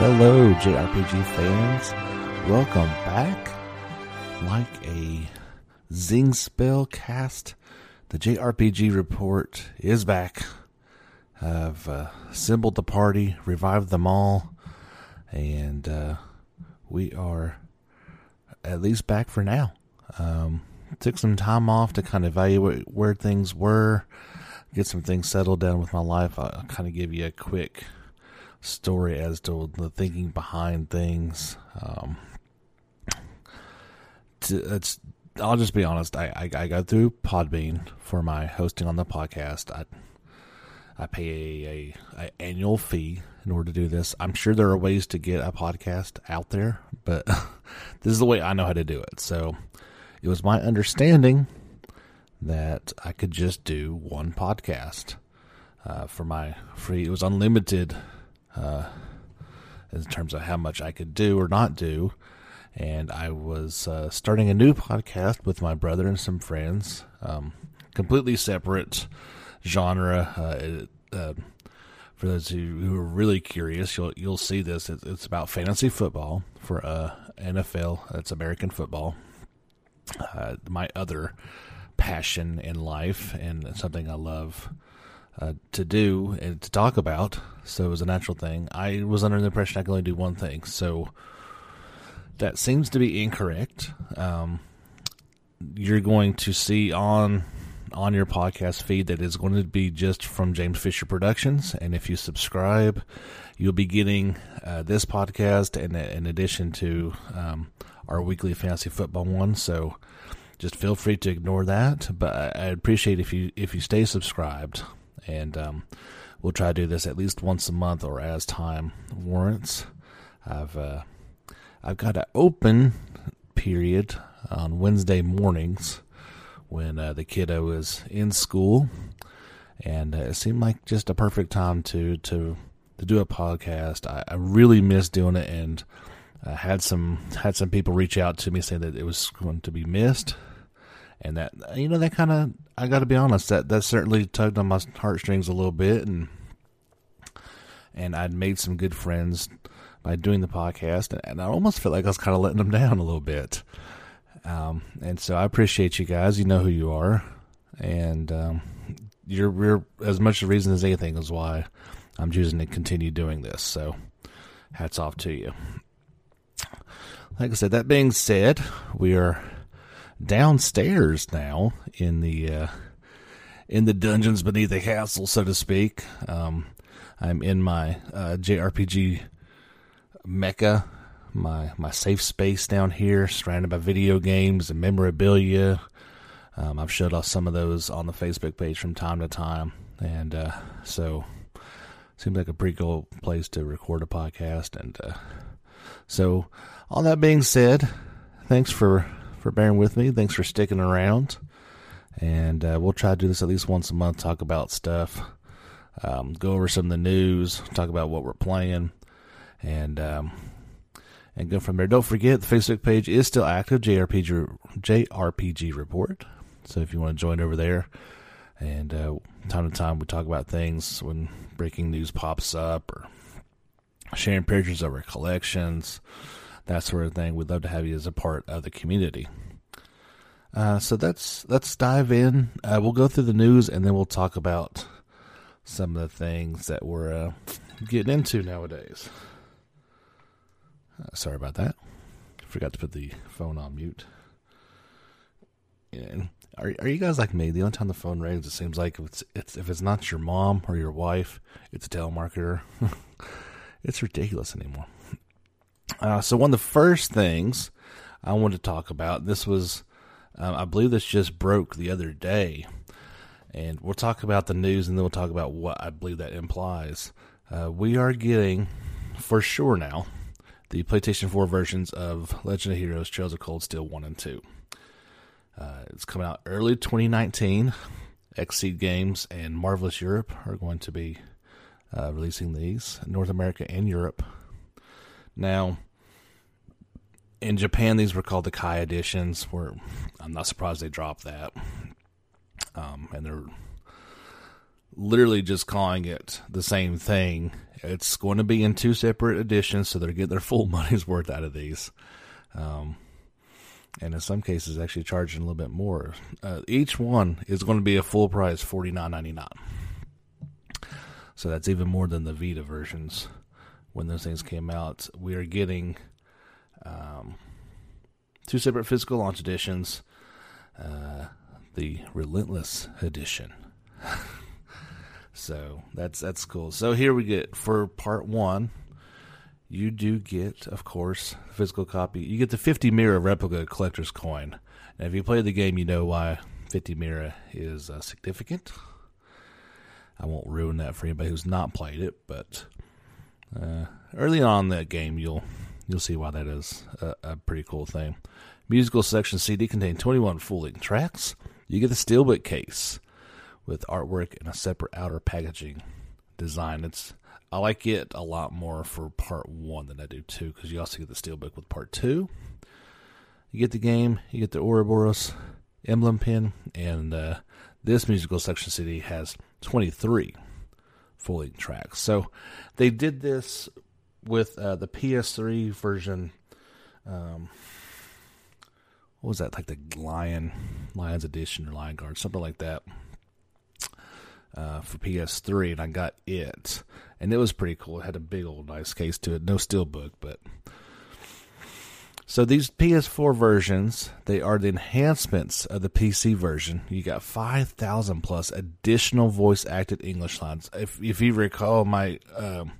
Hello, JRPG fans. Welcome back. Like a zing spell cast, the JRPG report is back. I've uh, assembled the party, revived them all, and uh, we are at least back for now. Um, took some time off to kind of evaluate where things were, get some things settled down with my life. I'll kind of give you a quick story as to the thinking behind things. Um, to, it's I'll just be honest. I, I, I go through Podbean for my hosting on the podcast. I I pay a, a, a, annual fee in order to do this. I'm sure there are ways to get a podcast out there, but this is the way I know how to do it. So it was my understanding that I could just do one podcast uh, for my free. It was unlimited uh, in terms of how much I could do or not do. And I was uh, starting a new podcast with my brother and some friends, um, completely separate genre. Uh, uh, for those who, are really curious, you'll you'll see this. It's, it's about fantasy football for uh, NFL. It's American football. Uh, my other passion in life and something I love uh, to do and to talk about. So it was a natural thing. I was under the impression I could only do one thing. So that seems to be incorrect. Um, you're going to see on on your podcast feed that is going to be just from James Fisher Productions, and if you subscribe, you'll be getting uh, this podcast and in addition to um, our weekly fantasy football one. So just feel free to ignore that, but I, appreciate if you if you stay subscribed and um, we'll try to do this at least once a month or as time warrants. I've uh, I've got an open period on Wednesday mornings when uh, the kiddo is in school, and uh, it seemed like just a perfect time to to to do a podcast. I, I really miss doing it, and I had some had some people reach out to me saying that it was going to be missed, and that you know that kind of I got to be honest that that certainly tugged on my heartstrings a little bit, and and I'd made some good friends by doing the podcast, and I almost felt like I was kind of letting them down a little bit. Um, and so I appreciate you guys. You know who you are, and um, you're, you're as much the reason as anything is why I'm choosing to continue doing this. So hats off to you. Like I said, that being said, we are downstairs now in the uh, in the dungeons beneath the castle, so to speak. Um, I'm in my uh, JRPG mecca, my my safe space down here, surrounded by video games and memorabilia. Um, I've showed off some of those on the Facebook page from time to time, and uh, so seems like a pretty cool place to record a podcast. And uh, so, all that being said, thanks for for bearing with me. Thanks for sticking around. And uh, we'll try to do this at least once a month, talk about stuff, um, go over some of the news, talk about what we're playing, and um, and go from there. Don't forget, the Facebook page is still active, JRPG, JRPG Report. So if you want to join over there, and uh, time to time we talk about things when breaking news pops up or sharing pictures of our collections that sort of thing. We'd love to have you as a part of the community. Uh, so let's let's dive in. Uh, we'll go through the news and then we'll talk about some of the things that we're uh, getting into nowadays. Uh, sorry about that. Forgot to put the phone on mute. And are are you guys like me? The only time the phone rings, it seems like it's it's if it's not your mom or your wife, it's a telemarketer. it's ridiculous anymore. Uh, so one of the first things I wanted to talk about, this was, um, I believe this just broke the other day, and we'll talk about the news and then we'll talk about what I believe that implies. Uh, we are getting, for sure now, the PlayStation 4 versions of Legend of Heroes Trails of Cold Steel 1 and 2. Uh, it's coming out early 2019. Xseed Games and Marvelous Europe are going to be uh, releasing these, North America and Europe. Now, in Japan, these were called the Kai editions. Where I'm not surprised they dropped that. Um, and they're literally just calling it the same thing. It's going to be in two separate editions, so they're getting their full money's worth out of these. Um, and in some cases, actually charging a little bit more. Uh, each one is going to be a full price, forty nine ninety nine. So that's even more than the Vita versions when those things came out. We are getting um, two separate physical launch editions. Uh, the Relentless edition. so that's that's cool. So here we get for part one. You do get, of course, physical copy. You get the 50 Mira replica collector's coin. And if you play the game, you know why 50 Mira is uh, significant. I won't ruin that for anybody who's not played it, but uh, early on that game, you'll you'll see why that is a, a pretty cool thing. Musical section CD contains 21 full length tracks. You get the steelbook case with artwork and a separate outer packaging design. It's I like it a lot more for part one than I do two because you also get the steelbook with part two. You get the game, you get the Ouroboros emblem pin, and uh, this musical section CD has 23 full length tracks. So they did this with uh, the PS3 version. Um, what was that? Like the Lion Lions Edition or Lion Guard, something like that. Uh, for PS3, and I got it, and it was pretty cool. It had a big old nice case to it, no steelbook, but so these PS4 versions, they are the enhancements of the PC version. You got 5,000 plus additional voice acted English lines. If if you recall my um,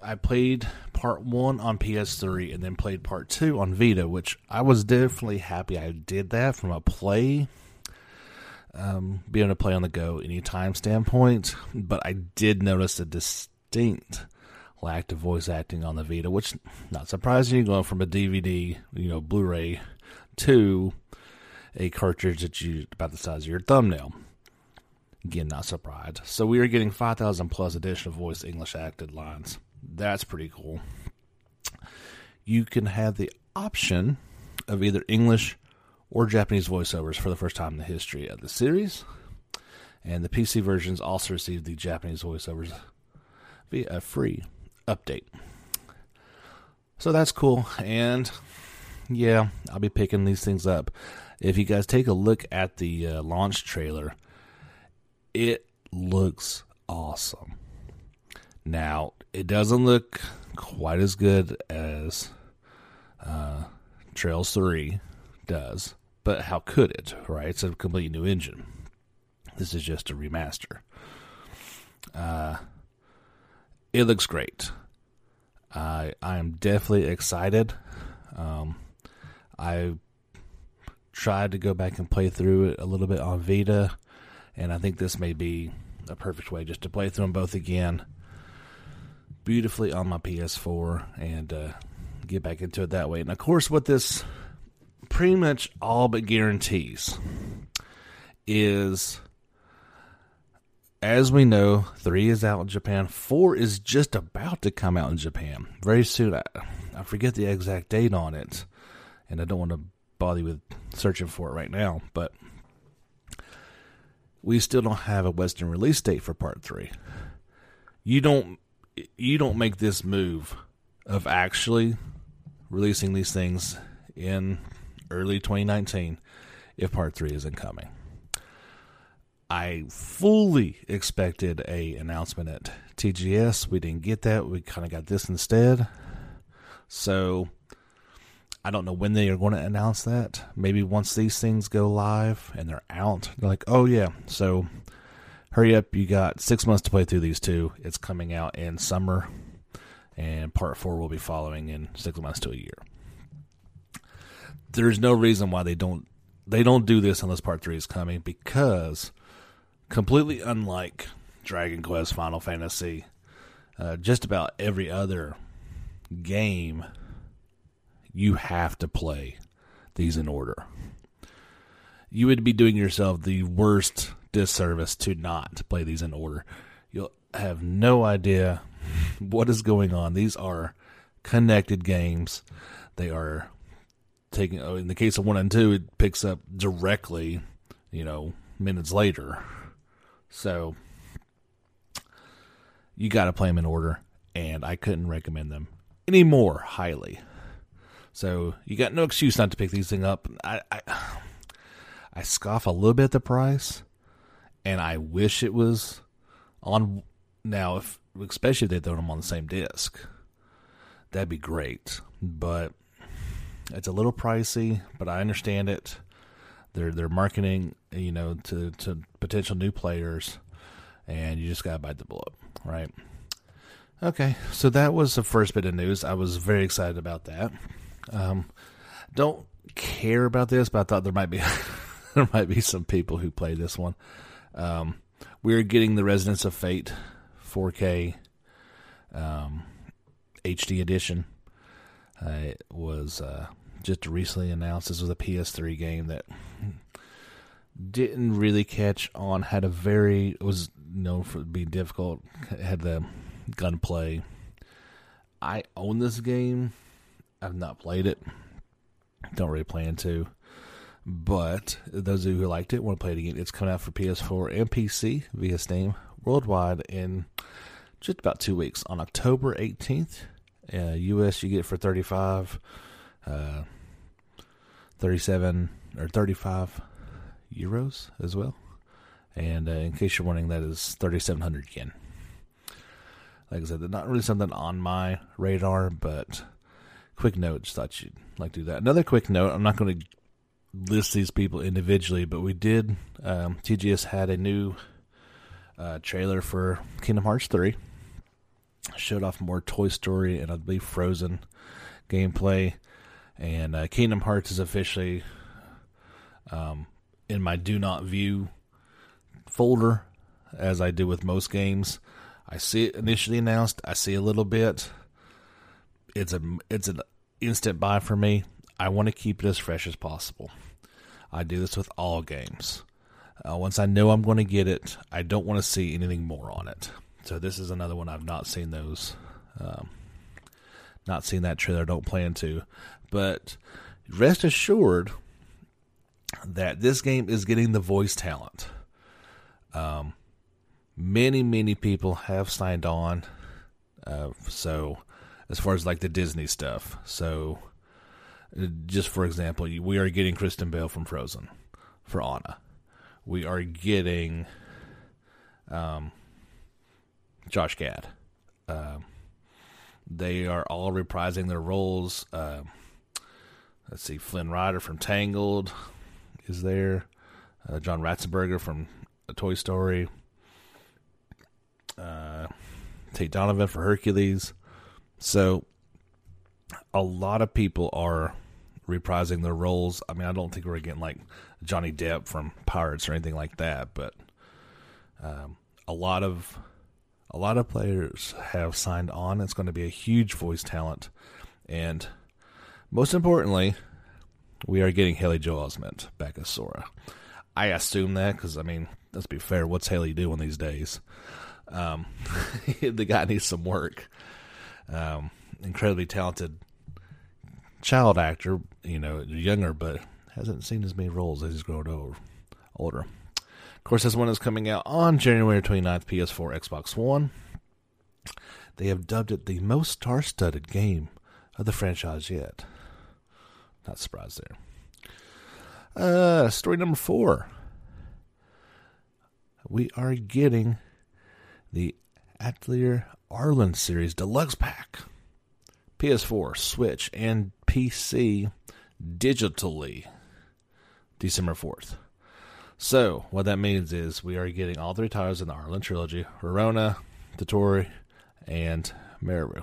I played part one on PS3 and then played part two on Vita, which I was definitely happy I did that from a play, um, being able to play on the go anytime standpoint. But I did notice a distinct lack of voice acting on the Vita, which not surprising. Going from a DVD, you know, Blu-ray to a cartridge that you about the size of your thumbnail. Again, not surprised. So we are getting 5,000 plus additional voice English acted lines. That's pretty cool. You can have the option of either English or Japanese voiceovers for the first time in the history of the series. And the PC versions also receive the Japanese voiceovers via free update. So that's cool. And yeah, I'll be picking these things up. If you guys take a look at the uh, launch trailer, it looks awesome. Now, it doesn't look quite as good as uh, Trails 3 does, but how could it, right? It's a completely new engine. This is just a remaster. Uh, it looks great. I I am definitely excited. Um, I tried to go back and play through it a little bit on Vita and I think this may be a perfect way just to play through them both again beautifully on my PS4 and uh, get back into it that way. And of course, what this pretty much all but guarantees is, as we know, three is out in Japan. Four is just about to come out in Japan very soon. I, I forget the exact date on it, and I don't want to bother you with searching for it right now, but we still don't have a Western release date for part three. You don't you don't make this move of actually releasing these things in early 2019 if part three isn't coming. I fully expected a announcement at TGS. We didn't get that. We kind of got this instead. So I don't know when they are going to announce that. Maybe once these things go live and they're out, they're like, oh, yeah, so hurry up. You got six months to play through these two. It's coming out in summer, and part four will be following in six months to a year. There's no reason why they don't they don't do this unless part three is coming because completely unlike Dragon Quest, Final Fantasy, uh, just about every other game you have to play these in order. You would be doing yourself the worst disservice to not play these in order. You'll have no idea what is going on. These are connected games. They are taking, oh, in the case of one and two, it picks up directly, you know, minutes later. So you got to play them in order, and I couldn't recommend them any more highly. So you got no excuse not to pick these things up. I, I, I scoff a little bit at the price, and I wish it was on now. If especially if they throw them on the same disc, that'd be great. But it's a little pricey, but I understand it. They're they're marketing, you know, to to potential new players, and you just gotta bite the bullet, right? Okay, so that was the first bit of news. I was very excited about that. Um, don't care about this, but I thought there might be there might be some people who play this one. Um, we're getting the Resonance of Fate 4K um, HD edition. Uh, it was uh, just recently announced. This was a PS3 game that didn't really catch on. Had a very was known for being difficult. Had the gunplay. I own this game. I've not played it. Don't really plan to. But those of you who liked it want to play it again, it's coming out for PS4 and PC via Steam worldwide in just about two weeks on October 18th. Uh, US you get for 35, uh, 37 or 35 euros as well. And uh, in case you're wondering, that is 3,700 yen. Like I said, not really something on my radar, but quick note. Just thought you'd like to do that. Another quick note. I'm not going to list these people individually, but we did. Um, TGS had a new uh, trailer for Kingdom Hearts 3. Showed off more Toy Story and I believe Frozen gameplay. And uh, Kingdom Hearts is officially um, in my do not view folder, as I do with most games. I see it initially announced. I see a little bit. It's a it's an instant buy for me. I want to keep it as fresh as possible. I do this with all games. Uh, once I know I'm going to get it, I don't want to see anything more on it. So this is another one I've not seen those, um, not seen that trailer. Don't plan to, but rest assured that this game is getting the voice talent. Um, many many people have signed on. Uh, so as far as like the Disney stuff, so just for example, we are getting Kristen Bell from Frozen for Anna. We are getting um, Josh Gad. Uh, they are all reprising their roles. Uh, let's see, Flynn Rider from Tangled is there. Uh, John Ratzenberger from A Toy Story. Uh, Tate Donovan for Hercules. So a lot of people are reprising their roles. I mean, I don't think we're getting like Johnny Depp from Pirates or anything like that, but um, a lot of a lot of players have signed on. It's going to be a huge voice talent, and most importantly, we are getting Haley Joel Osment back as Sora. I assume that because I mean, let's be fair. What's Haley doing these days? Um, the guy needs some work. Um, incredibly talented child actor, you know, younger, but hasn't seen as many roles as he's grown old, older. Of course, this one is coming out on January 29th, PS4, Xbox One. They have dubbed it the most star studded game of the franchise yet. Not surprised there. Uh, story number four. We are getting the Atelier Arland series deluxe pack. PS4, Switch, and PC digitally December 4th. So, what that means is we are getting all three titles in the Arland trilogy Rorona, Totori, and Meru.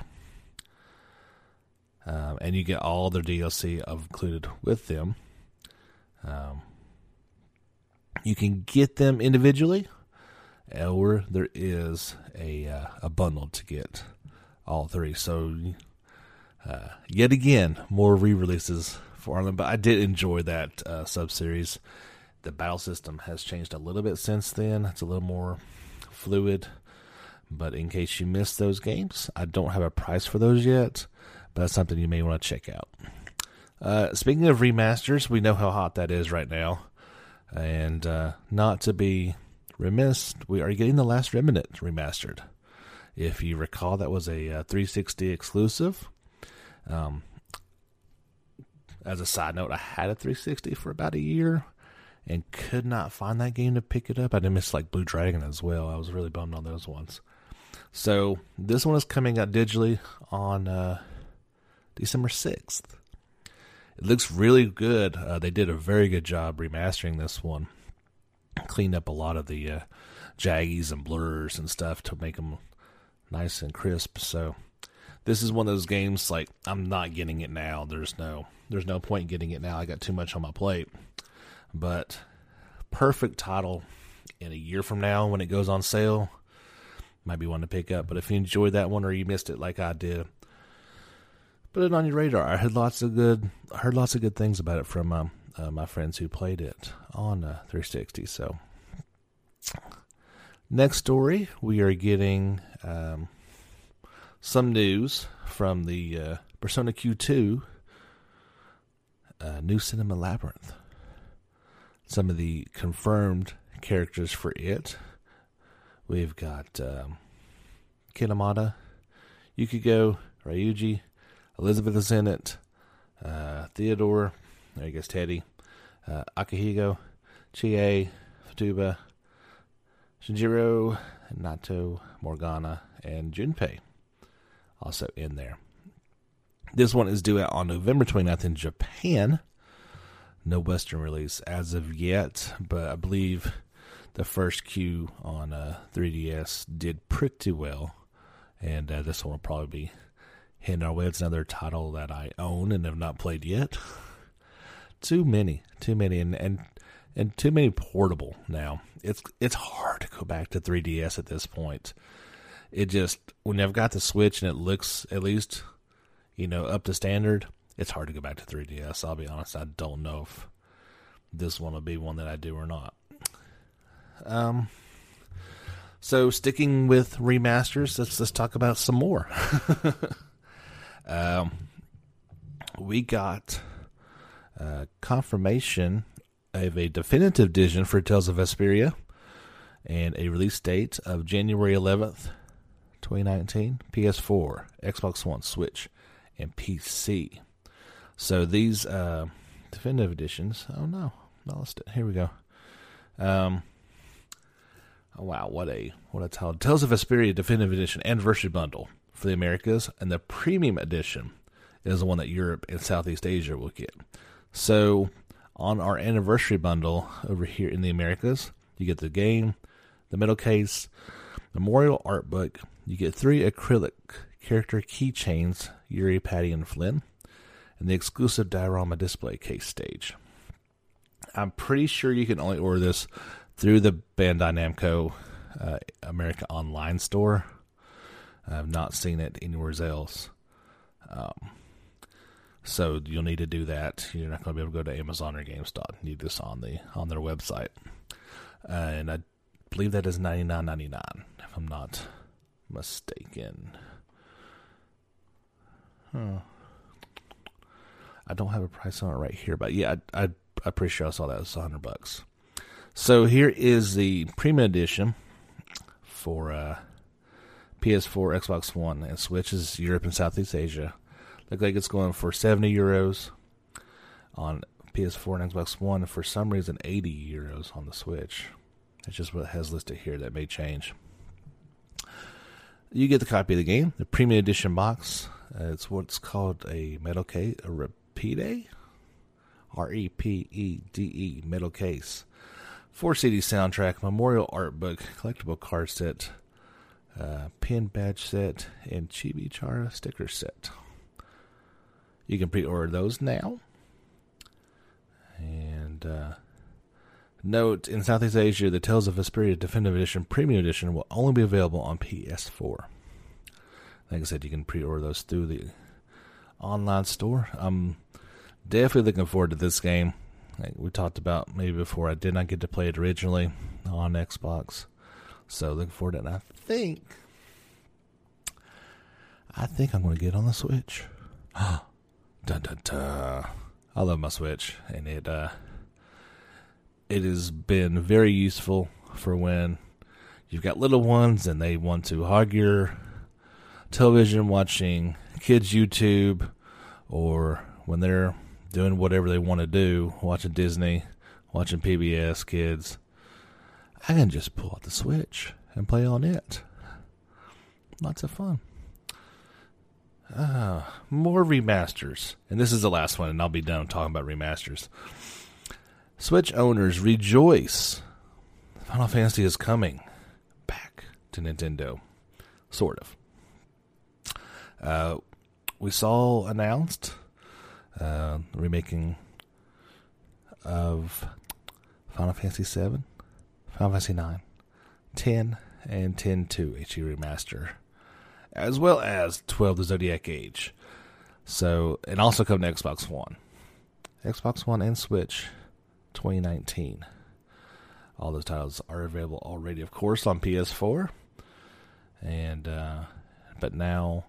Um, and you get all their DLC included with them. Um, you can get them individually, or there is a uh, a bundle to get all three. So uh, yet again, more re-releases for them. But I did enjoy that uh, sub series. The battle system has changed a little bit since then. It's a little more fluid. But in case you missed those games, I don't have a price for those yet. But that's something you may want to check out. Uh, speaking of remasters, we know how hot that is right now, and uh, not to be remiss, we are getting the Last Remnant remastered. If you recall, that was a uh, 360 exclusive. Um, as a side note, I had a 360 for about a year and could not find that game to pick it up. I didn't miss like Blue Dragon as well. I was really bummed on those ones. So this one is coming out digitally on uh, December 6th. It looks really good. Uh, they did a very good job remastering this one. Cleaned up a lot of the uh, jaggies and blurs and stuff to make them nice and crisp. So this is one of those games like I'm not getting it now. There's no there's no point in getting it now. I got too much on my plate. But perfect title in a year from now when it goes on sale. Might be one to pick up. But if you enjoyed that one or you missed it like I did, put it on your radar. I heard lots of good I heard lots of good things about it from um, uh, my friends who played it on uh, 360. So next story, we are getting um, some news from the uh, Persona Q2 uh, New Cinema Labyrinth some of the confirmed characters for it. We've got um, Kinemata, Yukiko, Ryuji, Elizabeth is in it, uh, Theodore, I guess Teddy, uh, Akihiko, Chie, Futaba, Shinjiro, Naoto, Morgana, and Junpei also in there. This one is due out on November 29th in Japan no Western release as of yet, but I believe the first Q on uh, 3DS did pretty well, and uh, this one will probably be our way. It's another title that I own and have not played yet. too many, too many, and and and too many portable now. It's it's hard to go back to 3DS at this point. It just when I've got the Switch and it looks at least, you know, up to standard it's hard to go back to 3DS. I'll be honest. I don't know if this one will be one that I do or not. Um, so sticking with remasters, let's let's talk about some more. um, we got uh, confirmation of a definitive edition for Tales of Vesperia and a release date of January 11th, 2019, PS4, Xbox One, Switch, and PC. So these uh, definitive editions. Oh no, lost it. Here we go. Um. Oh wow, what a what a title! Tales of Vesperia Definitive Edition Anniversary Bundle for the Americas, and the Premium Edition is the one that Europe and Southeast Asia will get. So on our anniversary bundle over here in the Americas, you get the game, the metal case, memorial art book. You get three acrylic character keychains, Yuri, Patty, and Flynn and the exclusive diorama display case stage. I'm pretty sure you can only order this through the Bandai Namco uh, America Online store. I've not seen it anywhere else. Um, so you'll need to do that. You're not going to be able to go to Amazon or GameStop. You need this on the on their website, and I believe that is ninety nine ninety nine if I'm not mistaken. Huh. I don't have a price on it right here, but yeah, I, I, I'm pretty sure I saw that was 100 bucks. So here is the premium edition for uh, PS4, Xbox One, and Switch is Europe and Southeast Asia. Look like it's going for 70 euros on PS4 and Xbox One, and for some reason 80 euros on the Switch. That's just what it has listed here. That may change. You get the copy of the game, the premium edition box. Uh, it's what's called a metal case, a Repede, R E P E D E, metal case. Four CD soundtrack, memorial art book, collectible card set, uh, pin badge set, and Chibi Chara sticker set. You can pre order those now. And uh, note in Southeast Asia, the Tales of Vesperia Definitive Edition Premium Edition will only be available on PS4. Like I said, you can pre order those through the online store. I'm definitely looking forward to this game. Like we talked about maybe before, I did not get to play it originally on Xbox, so looking forward to it. And I think, I think I'm going to get on the Switch. dun dun dun. I love my Switch, and it uh, it has been very useful for when you've got little ones and they want to hog your television watching kids YouTube or when they're doing whatever they want to do, watching Disney, watching PBS kids, I can just pull out the Switch and play on it. Lots of fun. Uh, more remasters. And this is the last one, and I'll be done talking about remasters. Switch owners rejoice. Final Fantasy is coming back to Nintendo. Sort of. Uh, we saw announced uh, remaking of Final Fantasy VII, Final Fantasy IX, 10, and 10 2 HD Remaster, as well as 12 The Zodiac Age. So, and also come to Xbox One. Xbox One and Switch 2019. All those titles are available already, of course, on PS4. And, uh, but now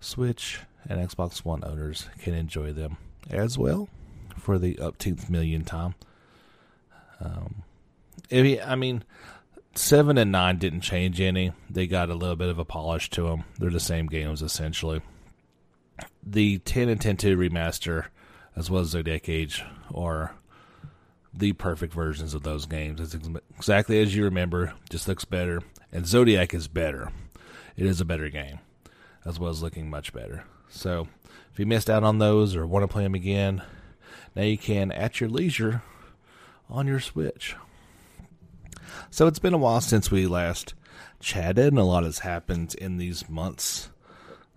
Switch and Xbox One owners can enjoy them as well for the upteenth million time. Um, I mean, seven and nine didn't change any. They got a little bit of a polish to them. They're the same games essentially. The ten and ten two remaster, as well as Zodiac Age, are the perfect versions of those games. It's exactly as you remember. Just looks better, and Zodiac is better. It is a better game, as well as looking much better. So, if you missed out on those or want to play them again, now you can at your leisure on your Switch. So it's been a while since we last chatted, and a lot has happened in these months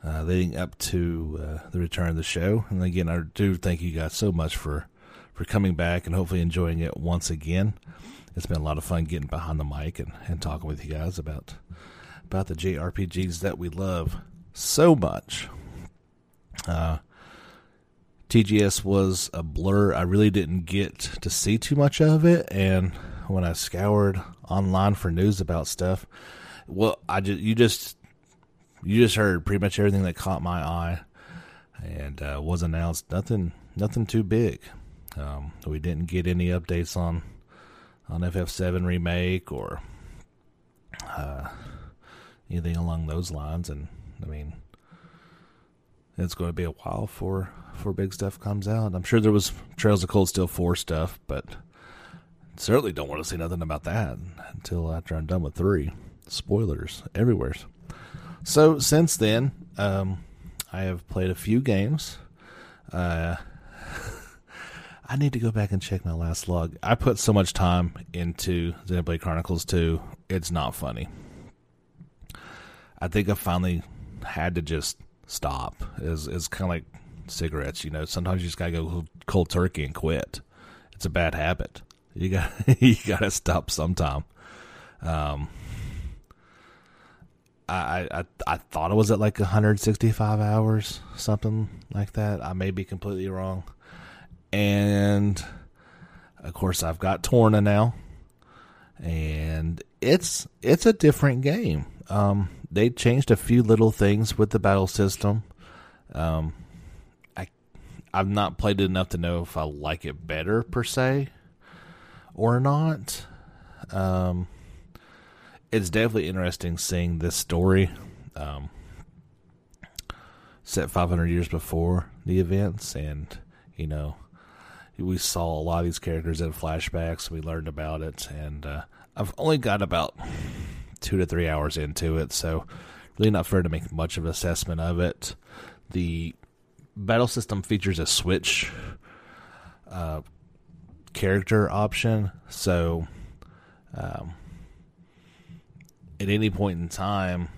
uh, leading up to uh, the return of the show. And again, I do thank you guys so much for for coming back and hopefully enjoying it once again. It's been a lot of fun getting behind the mic and, and talking with you guys about about the JRPGs that we love so much. Uh, TGS was a blur. I really didn't get to see too much of it, and when I scoured online for news about stuff, well, I just you just you just heard pretty much everything that caught my eye, and uh, was announced. Nothing, nothing too big. Um, we didn't get any updates on on FF7 remake or uh, anything along those lines, and I mean it's going to be a while for for big stuff comes out. I'm sure there was Trails of Cold Steel 4 stuff, but certainly don't want to see nothing about that until after I'm done with 3. Spoilers everywhere. So since then, um, I have played a few games. Uh, I need to go back and check my last log. I put so much time into Xenoblade Chronicles 2, it's not funny. I think I finally had to just stop. Is is kind of like cigarettes. You know, sometimes you just gotta go cold turkey and quit. It's a bad habit. You got you gotta stop sometime. Um, I, I I thought it was at like 165 hours, something like that. I may be completely wrong. And of course, I've got Torna now, and it's it's a different game. Um, they changed a few little things with the battle system. Um, I I've not played it enough to know if I like it better per se or not. Um, it's definitely interesting seeing this story um, set 500 years before the events, and you know we saw a lot of these characters in flashbacks. We learned about it, and uh, I've only got about two to three hours into it, so really not fair to make much of an assessment of it. The battle system features a switch uh, character option, so um, at any point in time,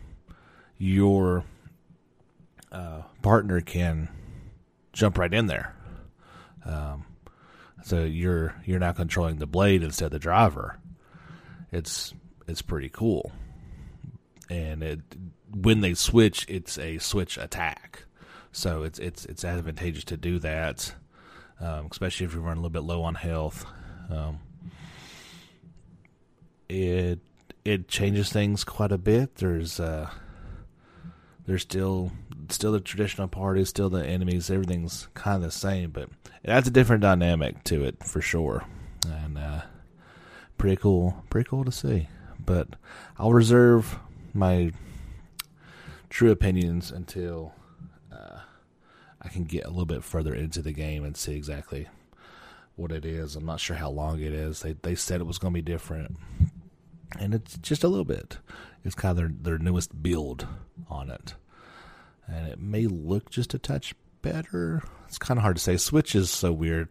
your uh, partner can jump right in there. Um, so you're you're now controlling the blade instead of the driver. It's it's pretty cool. And it, when they switch, it's a switch attack, so it's it's it's advantageous to do that, um, especially if you're running a little bit low on health. Um, it it changes things quite a bit. There's uh, there's still still the traditional party, still the enemies. Everything's kind of the same, but it adds a different dynamic to it for sure, and uh, pretty cool. Pretty cool to see. But I'll reserve my true opinions until I can get a little bit further into the game and see exactly what it is. I'm not sure how long it is. They they said it was going to be different, and it's just a little bit. It's kind of their their newest build on it, and it may look just a touch better. It's kind of hard to say. Switch is so weird.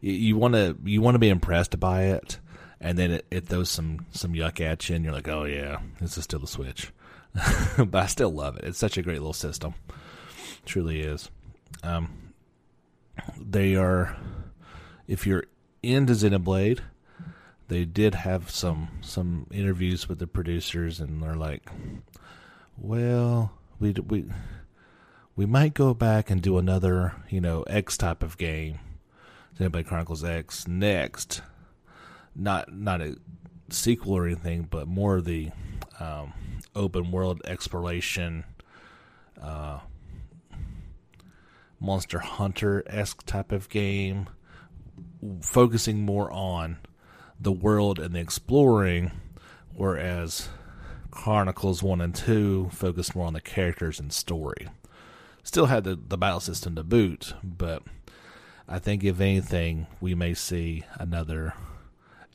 You want to you want to be impressed by it, and then it, it throws some some yuck at you, and you're like, oh yeah, this is still the Switch. but I still love it. It's such a great little system. It truly is. Um, they are, if you're into Xenoblade, they did have some some interviews with the producers, and they're like, "Well, we we we might go back and do another, you know, X type of game, Xenoblade Chronicles X next. Not not a sequel or anything, but more of the um, open world exploration, uh, Monster Hunter esque type of game, focusing more on the world and the exploring, whereas Chronicles 1 and 2 focused more on the characters and story. Still had the, the battle system to boot, but I think if anything, we may see another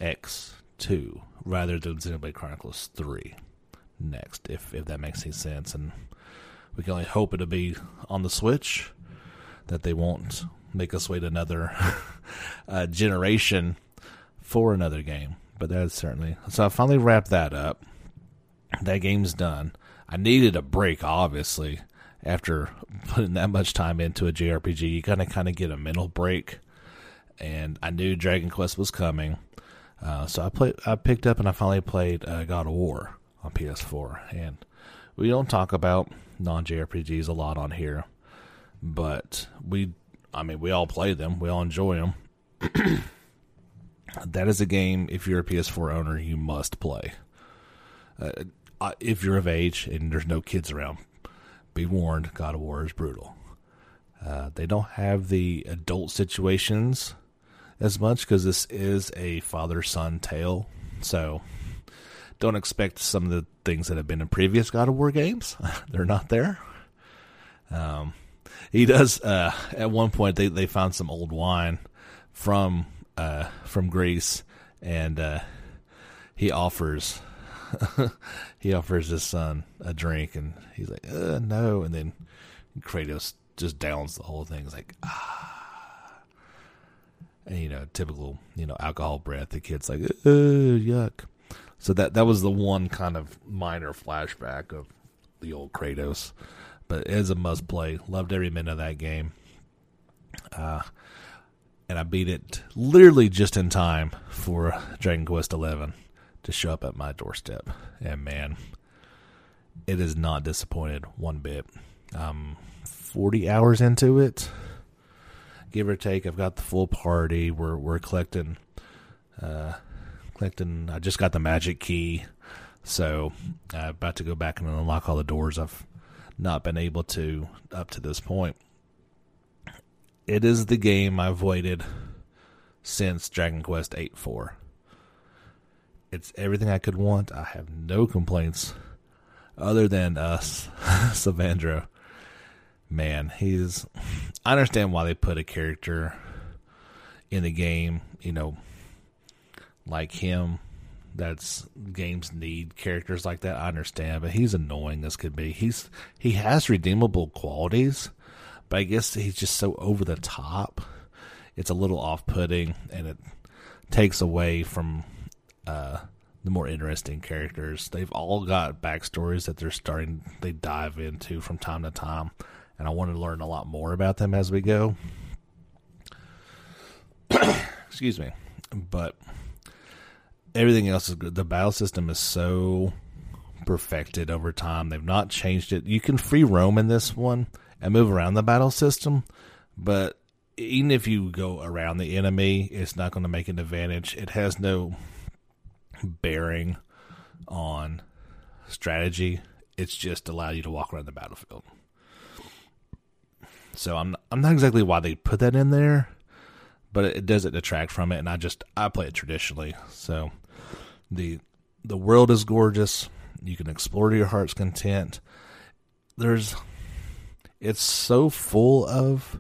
X2 rather than Xenoblade Chronicles 3 next, if if that makes any sense. And we can only hope it'll be on the Switch that they won't make us wait another uh, generation for another game. But that's certainly so. I finally wrapped that up. That game's done. I needed a break, obviously, after putting that much time into a JRPG. You gotta kind of get a mental break, and I knew Dragon Quest was coming, uh, so I played. I picked up and I finally played uh, God of War on PS4. And we don't talk about non JRPGs a lot on here, but we, I mean, we all play them, we all enjoy them. that is a game, if you're a PS4 owner, you must play. Uh, if you're of age and there's no kids around, be warned God of War is brutal. Uh, they don't have the adult situations as much because this is a father son tale. So don't expect some of the things that have been in previous God of War games. They're not there. Um, he does. Uh, at one point, they they found some old wine from uh, from Greece, and uh, he offers he offers his son a drink, and he's like, uh, "No," and then Kratos just downs the whole thing. He's like, "Ah," and you know, typical you know alcohol breath. The kid's like, "Uh, yuck." So that that was the one kind of minor flashback of the old Kratos, but as a must play. Loved every minute of that game. Uh, and I beat it literally just in time for Dragon Quest XI to show up at my doorstep. And man, it is not disappointed one bit. Um, 40 hours into it, give or take. I've got the full party. We're we're collecting uh, collecting. I just got the magic key, so I'm about to go back and unlock all the doors I've not been able to up to this point. It is the game I've waited since Dragon Quest Eight for. It's everything I could want. I have no complaints other than uh, us, Sylvando. Man, he's. I understand why they put a character in the game, you know, like him that's games need characters like that. I understand, but he's annoying as could be. He's he has redeemable qualities, but I guess he's just so over the top. It's a little off putting, and it takes away from uh, the more interesting characters. They've all got backstories that they're starting they dive into from time to time, and I want to learn a lot more about them as we go. Excuse me, but everything else is good. The battle system is so perfected over time. They've not changed it. You can free roam in this one and move around the battle system, but even if you go around the enemy, it's not going to make an advantage. It has no bearing on strategy. It's just allow you to walk around the battlefield. So I'm I'm not exactly why they put that in there, but it doesn't detract from it. And I just I play it traditionally. So the the world is gorgeous. You can explore to your heart's content. There's it's so full of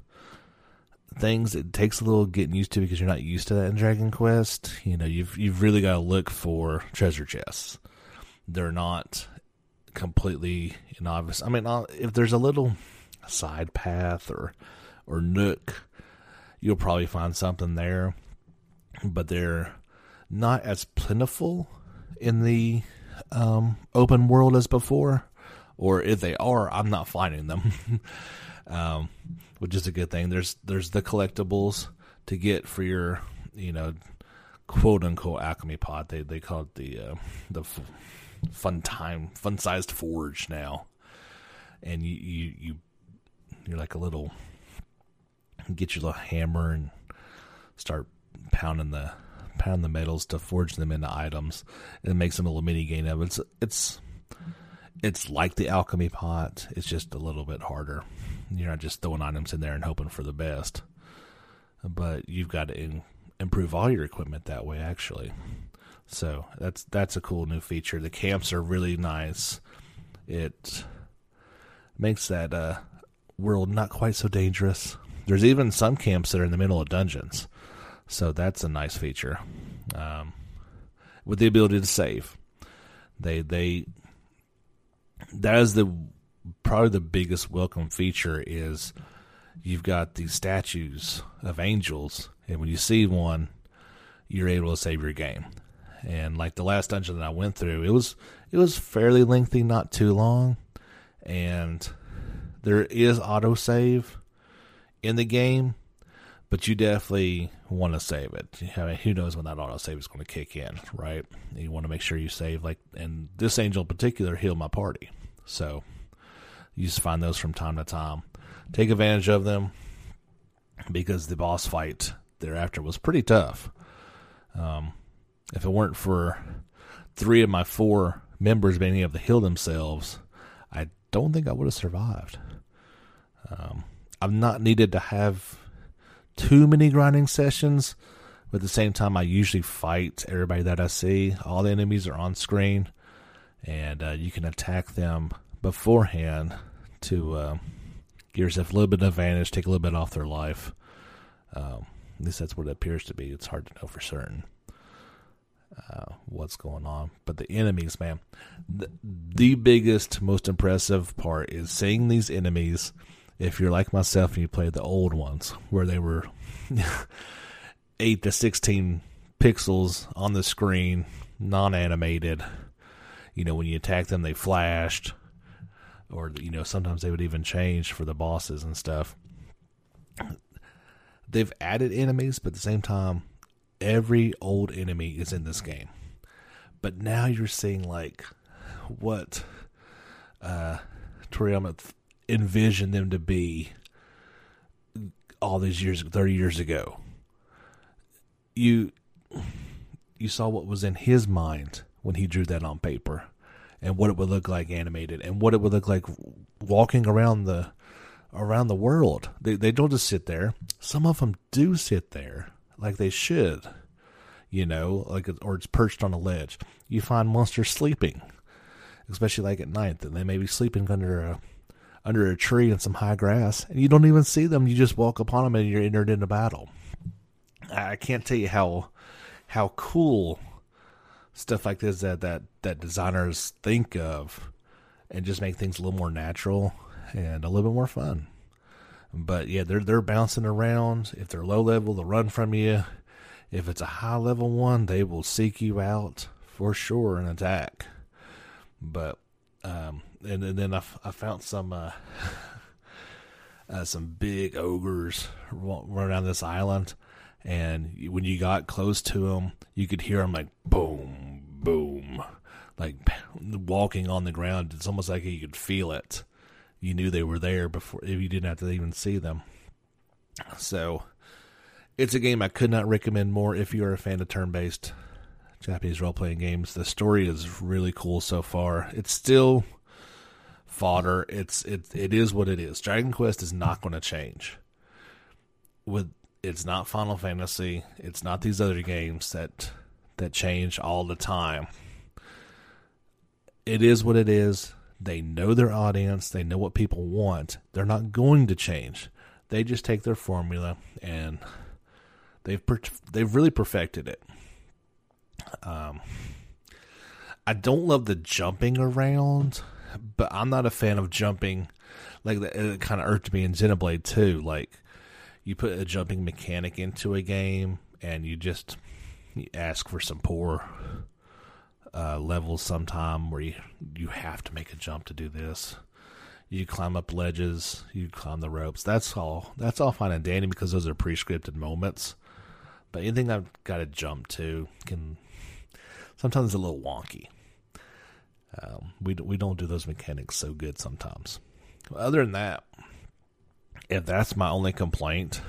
things it takes a little getting used to because you're not used to that in Dragon Quest. You know, you've you've really got to look for treasure chests. They're not completely innocuous. I mean, if there's a little side path or or nook, you'll probably find something there, but they're not as plentiful in the um, open world as before. Or if they are, I'm not finding them. um, which is a good thing. There's there's the collectibles to get for your you know quote unquote alchemy pot. They they call it the uh, the f- fun time fun sized forge now, and you you you you're like a little get your little hammer and start pounding the pound the metals to forge them into items. And makes them a little mini game of it. It's it's it's like the alchemy pot. It's just a little bit harder. You're not just throwing items in there and hoping for the best, but you've got to in, improve all your equipment that way. Actually, so that's that's a cool new feature. The camps are really nice. It makes that uh, world not quite so dangerous. There's even some camps that are in the middle of dungeons, so that's a nice feature. Um, with the ability to save, they they that is the probably the biggest welcome feature is you've got these statues of angels, and when you see one, you're able to save your game. And like the last dungeon that I went through, it was it was fairly lengthy, not too long, and there is autosave in the game, but you definitely want to save it. I mean, who knows when that autosave is going to kick in, right? You want to make sure you save. Like, and this angel in particular healed my party, so you just find those from time to time. Take advantage of them because the boss fight thereafter was pretty tough. Um, if it weren't for three of my four members being able to heal themselves, I don't think I would have survived. Um, I've not needed to have too many grinding sessions, but at the same time, I usually fight everybody that I see. All the enemies are on screen, and uh, you can attack them beforehand to uh, give yourself a little bit of advantage, take a little bit off their life. Um, at least that's what it appears to be. It's hard to know for certain uh, what's going on. But the enemies, man, the, the biggest, most impressive part is seeing these enemies. If you're like myself and you played the old ones, where they were eight to sixteen pixels on the screen, non-animated. You know, when you attack them, they flashed or you know sometimes they would even change for the bosses and stuff. They've added enemies, but at the same time, every old enemy is in this game. But now you're seeing like what uh, Toriyama envisioned them to be all these years, thirty years ago. You you saw what was in his mind when he drew that on paper and what it would look like animated and what it would look like walking around the around the world. They they don't just sit there. Some of them do sit there like they should, you know, like or it's perched on a ledge. You find monsters sleeping, especially like at night. That they may be sleeping under a under a tree in some high grass, and you don't even see them. You just walk upon them and you're entered into battle. I can't tell you how how cool stuff like this that that that designers think of and just make things a little more natural and a little bit more fun. But yeah, they're they're bouncing around. If they're low level, they'll run from you. If it's a high level one, they will seek you out for sure and attack. But um, and, and then I, I found some uh, uh, some big ogres running around this island, and when you got close to them, you could hear them like boom, boom, like walking on the ground. It's almost like you could feel it. You knew they were there before if you didn't have to even see them. So, it's a game I could not recommend more if you are a fan of turn-based Japanese role-playing games. The story is really cool so far. It's still fodder. It's it it is what it is. Dragon Quest is not going to change. With it's not Final Fantasy. It's not these other games that that change all the time. It is what it is. They know their audience. They know what people want. They're not going to change. They just take their formula and they've per- they've really perfected it. Um, I don't love the jumping around, but I'm not a fan of jumping. Like it kind of irked me in Xenoblade too. Like you put a jumping mechanic into a game and you just you ask for some poor uh, levels sometime where you you have to make a jump to do this. You climb up ledges, you climb the ropes. That's all. That's all fine and dandy because those are pre-scripted moments. But anything I've got to jump to can sometimes a little wonky. Um, we we don't do those mechanics so good sometimes. Other than that, if that's my only complaint,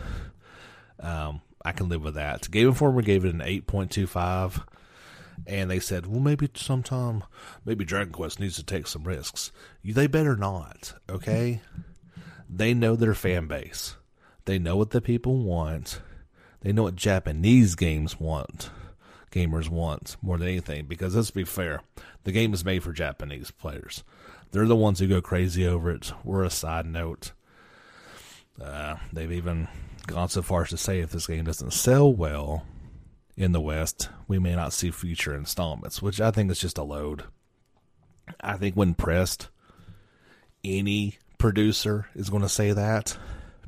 um, I can live with that. Game Informer gave it an eight point two five, and they said, well, maybe sometime, maybe Dragon Quest needs to take some risks. They better not. Okay, they know their fan base. They know what the people want. They know what Japanese games want gamers want more than anything. Because let's be fair, the game is made for Japanese players. They're the ones who go crazy over it. We're a side note. Uh, they've even gone so far as to say if this game doesn't sell well in the West, we may not see future installments, which I think is just a load. I think when pressed, any producer is going to say that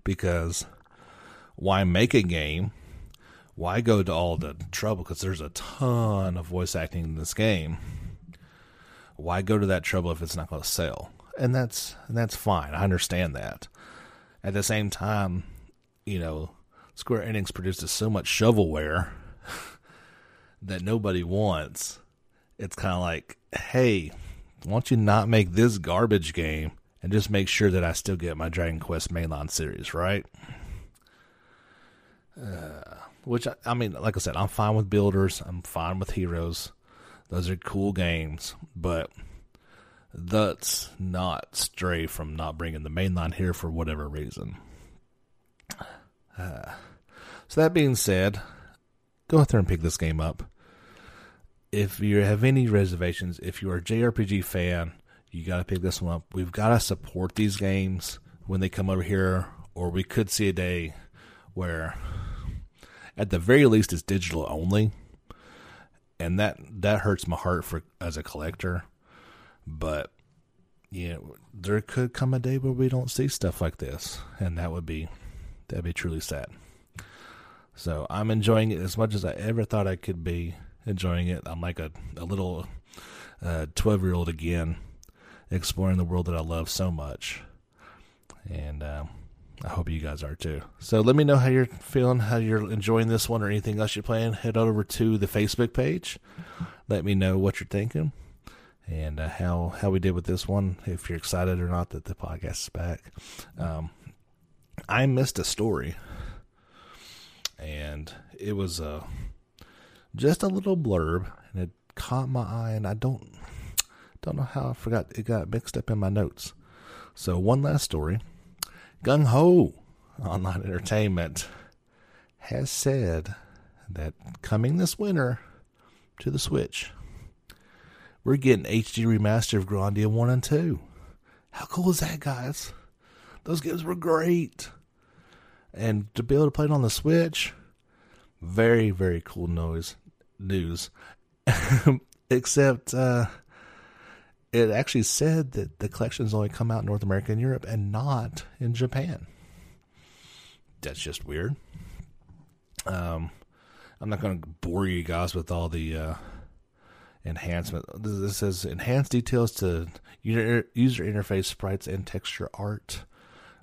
because why make a game why go to all the trouble? Because there's a ton of voice acting in this game. Why go to that trouble if it's not going to sell? And that's and that's fine. I understand that. At the same time, you know, Square Enix produces so much shovelware that nobody wants. It's kind of like, hey, why don't you not make this garbage game and just make sure that I still get my Dragon Quest mainline series, right? Uh, which I, mean, like I said, I'm fine with builders. I'm fine with heroes. Those are cool games, but that's not stray from not bringing the mainline here for whatever reason. Uh, so that being said, go out there and pick this game up. If you have any reservations, if you're a JRPG fan, you got to pick this one up. We've got to support these games when they come over here, or we could see a day where at the very least it's digital only. And that that hurts my heart for as a collector. But know there could come a day where we don't see stuff like this. And that would be that'd be truly sad. So i'm enjoying it as much as i ever thought i could be enjoying it. I'm like a, a little 12 uh, year old again exploring the world that i love so much. And um, I hope you guys are too. So let me know how you're feeling, how you're enjoying this one, or anything else you're playing. Head over to the Facebook page. Let me know what you're thinking and uh, how how we did with this one. If you're excited or not that the podcast is back. Um, I missed a story, and it was uh, just a little blurb, and it caught my eye, and I don't don't know how I forgot it got mixed up in my notes. So one last story Gung Ho Online Entertainment has said that coming this winter to the Switch, we're getting HD remaster of Grandia 1 and 2. How cool is that, guys? Those games were great. And to be able to play it on the Switch, very, very cool noise news. Except uh, it actually said that the collections only come out in North America and Europe and not in Japan. That's just weird. Um, I'm not going to bore you guys with all the uh, enhancement. This says enhanced details to user interface sprites and texture art,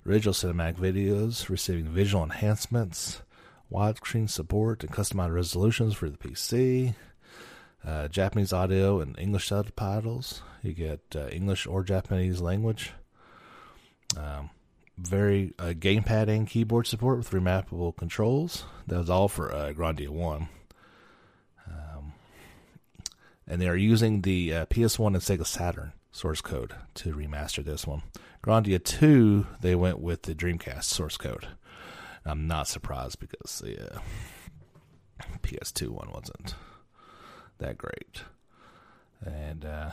original cinematic videos receiving visual enhancements, widescreen support and customized resolutions for the PC, uh, Japanese audio and English subtitles. You get uh, English or Japanese language. Um, very uh, gamepad and keyboard support with remappable controls. That was all for uh, Grandia 1. Um, and they are using the uh, PS1 and Sega Saturn. source code to remaster this one. Grandia 2, they went with the Dreamcast source code. I'm not surprised because the uh, PS2 one wasn't that great. And uh,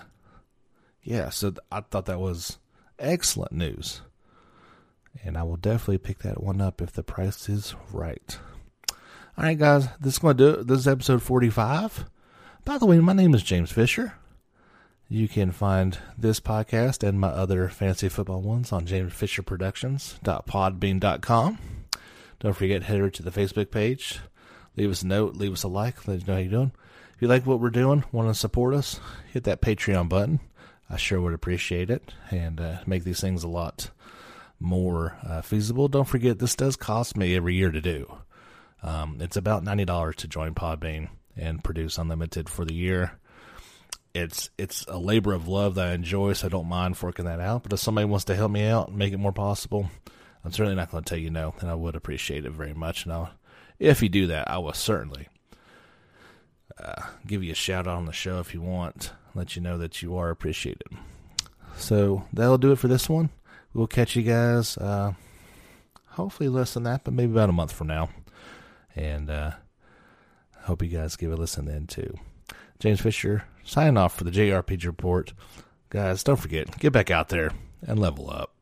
yeah, so th- I thought that was excellent news. And I will definitely pick that one up if the price is right. All right, guys, this is going to do it. This is episode 45. By the way, my name is James Fisher. You can find this podcast and my other fantasy football ones on jamesfisherproductions.podbean.com. Don't forget, head over to the Facebook page. Leave us a note, leave us a like, let us know how you're doing. You like what we're doing, want to support us, hit that Patreon button. I sure would appreciate it and uh, make these things a lot more uh, feasible. Don't forget, this does cost me every year to do. Um, it's about ninety dollars to join Podbean and produce unlimited for the year. It's it's a labor of love that I enjoy, so I don't mind forking that out. But if somebody wants to help me out and make it more possible, I'm certainly not going to tell you no, and I would appreciate it very much. And if you do that, I will certainly uh, give you a shout out on the show if you want, let you know that you are appreciated. So that'll do it for this one. We'll catch you guys, uh, hopefully less than that, but maybe about a month from now. And uh, hope you guys give a listen then too. James Fisher signing off for the JRPG report. Guys, don't forget, get back out there and level up.